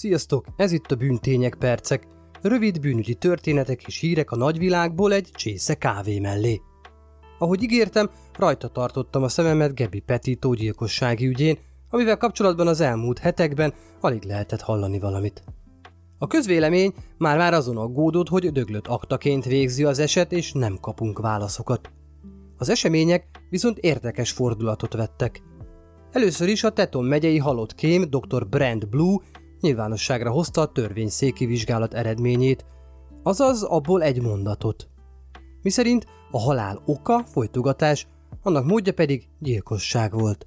Sziasztok, ez itt a Bűntények Percek. Rövid bűnügyi történetek és hírek a nagyvilágból egy csésze kávé mellé. Ahogy ígértem, rajta tartottam a szememet Gebi Petito gyilkossági ügyén, amivel kapcsolatban az elmúlt hetekben alig lehetett hallani valamit. A közvélemény már-már azon aggódott, hogy döglött aktaként végzi az eset, és nem kapunk válaszokat. Az események viszont érdekes fordulatot vettek. Először is a Teton megyei halott kém dr. Brand Blue nyilvánosságra hozta a törvényszéki vizsgálat eredményét, azaz abból egy mondatot. Miszerint a halál oka folytogatás, annak módja pedig gyilkosság volt.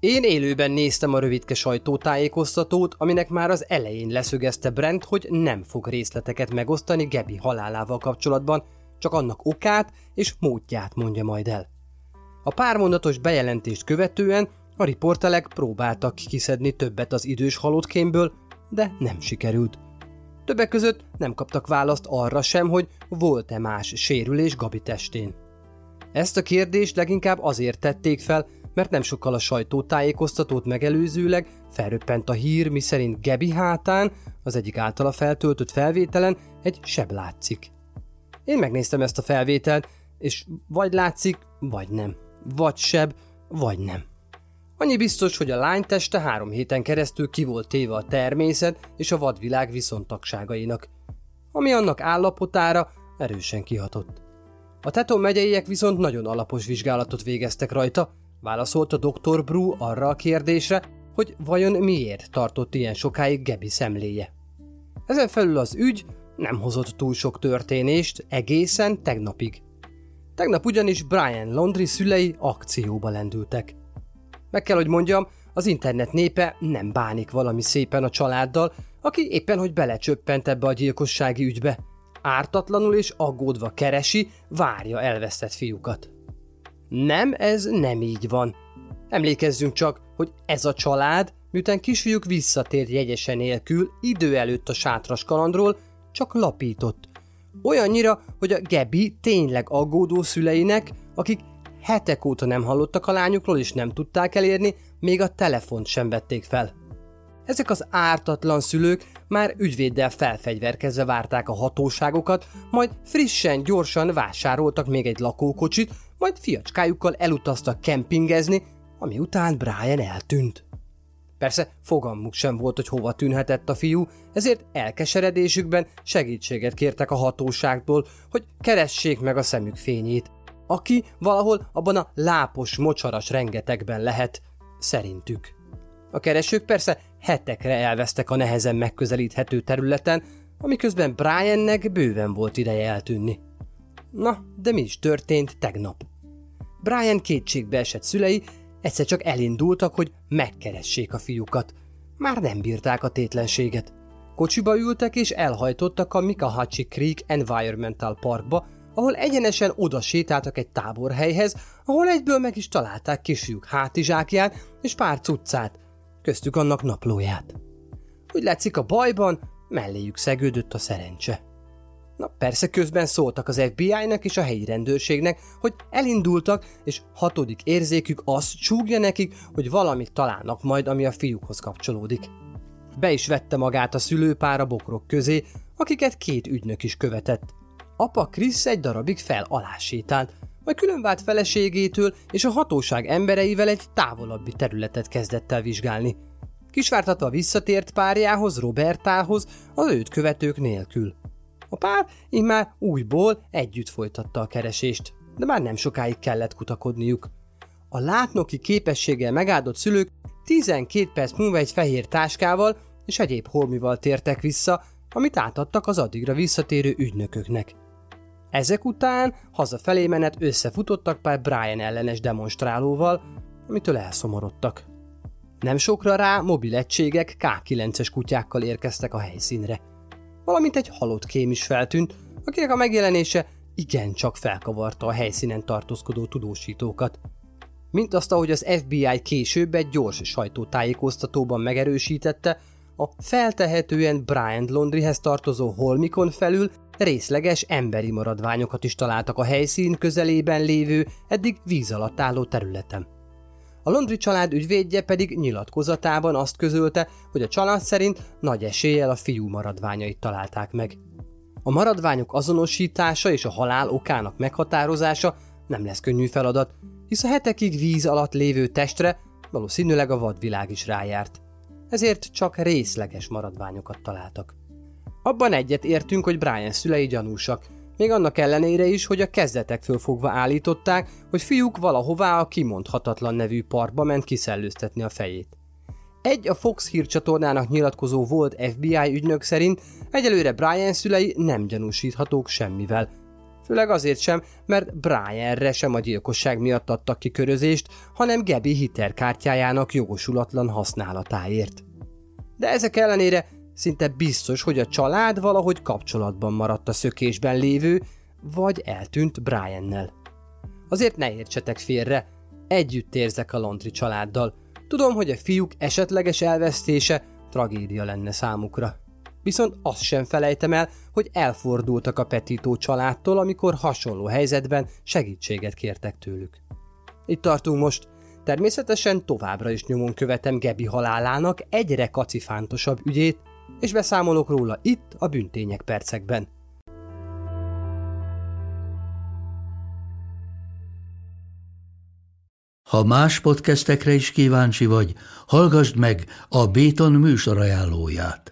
Én élőben néztem a rövidke sajtótájékoztatót, aminek már az elején leszögezte Brent, hogy nem fog részleteket megosztani Gebi halálával kapcsolatban, csak annak okát és módját mondja majd el. A pármondatos bejelentést követően a riportelek próbáltak kiszedni többet az idős halottkémből, de nem sikerült. Többek között nem kaptak választ arra sem, hogy volt-e más sérülés Gabi testén. Ezt a kérdést leginkább azért tették fel, mert nem sokkal a sajtótájékoztatót megelőzőleg felröppent a hír, miszerint Gebi hátán, az egyik általa feltöltött felvételen egy seb látszik. Én megnéztem ezt a felvételt, és vagy látszik, vagy nem. Vagy seb, vagy nem. Annyi biztos, hogy a lány teste három héten keresztül ki volt téve a természet és a vadvilág viszontagságainak, ami annak állapotára erősen kihatott. A Teton megyeiek viszont nagyon alapos vizsgálatot végeztek rajta, válaszolt a Dr. Bru arra a kérdésre, hogy vajon miért tartott ilyen sokáig Gebi szemléje. Ezen felül az ügy nem hozott túl sok történést egészen tegnapig. Tegnap ugyanis Brian Laundry szülei akcióba lendültek. Meg kell, hogy mondjam, az internet népe nem bánik valami szépen a családdal, aki éppen hogy belecsöppent ebbe a gyilkossági ügybe. Ártatlanul és aggódva keresi, várja elvesztett fiúkat. Nem, ez nem így van. Emlékezzünk csak, hogy ez a család, miután kisfiúk visszatért jegyesen nélkül idő előtt a sátras kalandról, csak lapított. Olyannyira, hogy a Gebi tényleg aggódó szüleinek, akik hetek óta nem hallottak a lányukról és nem tudták elérni, még a telefont sem vették fel. Ezek az ártatlan szülők már ügyvéddel felfegyverkezve várták a hatóságokat, majd frissen, gyorsan vásároltak még egy lakókocsit, majd fiacskájukkal elutaztak kempingezni, ami után Brian eltűnt. Persze fogalmuk sem volt, hogy hova tűnhetett a fiú, ezért elkeseredésükben segítséget kértek a hatóságtól, hogy keressék meg a szemük fényét, aki valahol abban a lápos, mocsaras rengetegben lehet, szerintük. A keresők persze hetekre elvesztek a nehezen megközelíthető területen, amiközben Briannek bőven volt ideje eltűnni. Na, de mi is történt tegnap? Brian kétségbe esett szülei egyszer csak elindultak, hogy megkeressék a fiúkat. Már nem bírták a tétlenséget. Kocsiba ültek és elhajtottak a Mikahachi Creek Environmental Parkba, ahol egyenesen oda sétáltak egy táborhelyhez, ahol egyből meg is találták kisfiúk hátizsákját és pár cuccát, köztük annak naplóját. Úgy látszik a bajban, melléjük szegődött a szerencse. Na persze közben szóltak az FBI-nak és a helyi rendőrségnek, hogy elindultak, és hatodik érzékük azt csúgja nekik, hogy valamit találnak majd, ami a fiúkhoz kapcsolódik. Be is vette magát a szülőpár a bokrok közé, akiket két ügynök is követett. Apa Krisz egy darabig fel alá sétált, majd különvált feleségétől és a hatóság embereivel egy távolabbi területet kezdett el vizsgálni. Kisvártatva visszatért párjához, Robertához, az őt követők nélkül. A pár immár újból együtt folytatta a keresést, de már nem sokáig kellett kutakodniuk. A látnoki képességgel megáldott szülők 12 perc múlva egy fehér táskával és egyéb holmival tértek vissza, amit átadtak az addigra visszatérő ügynököknek. Ezek után hazafelé menet összefutottak pár Brian ellenes demonstrálóval, amitől elszomorodtak. Nem sokra rá mobil egységek K9-es kutyákkal érkeztek a helyszínre. Valamint egy halott kém is feltűnt, akinek a megjelenése igencsak felkavarta a helyszínen tartózkodó tudósítókat. Mint azt, ahogy az FBI később egy gyors sajtótájékoztatóban megerősítette, a feltehetően Brian Laundryhez tartozó holmikon felül részleges emberi maradványokat is találtak a helyszín közelében lévő, eddig víz alatt álló területen. A Londri család ügyvédje pedig nyilatkozatában azt közölte, hogy a család szerint nagy eséllyel a fiú maradványait találták meg. A maradványok azonosítása és a halál okának meghatározása nem lesz könnyű feladat, hisz a hetekig víz alatt lévő testre valószínűleg a vadvilág is rájárt. Ezért csak részleges maradványokat találtak. Abban egyet értünk, hogy Brian szülei gyanúsak, még annak ellenére is, hogy a kezdetektől fogva állították, hogy fiúk valahová a kimondhatatlan nevű parkba ment kiszellőztetni a fejét. Egy a Fox hírcsatornának nyilatkozó volt FBI ügynök szerint egyelőre Brian szülei nem gyanúsíthatók semmivel. Főleg azért sem, mert Brianre sem a gyilkosság miatt adtak ki körözést, hanem Gabi hitelkártyájának jogosulatlan használatáért. De ezek ellenére szinte biztos, hogy a család valahogy kapcsolatban maradt a szökésben lévő, vagy eltűnt Briannel. Azért ne értsetek félre, együtt érzek a Lontri családdal, Tudom, hogy a fiúk esetleges elvesztése tragédia lenne számukra. Viszont azt sem felejtem el, hogy elfordultak a Petító családtól, amikor hasonló helyzetben segítséget kértek tőlük. Itt tartunk most. Természetesen továbbra is nyomon követem Gebi halálának egyre kacifántosabb ügyét, és beszámolok róla itt a Büntények percekben. Ha más podcastekre is kíváncsi vagy, hallgassd meg a Béton műsor ajánlóját.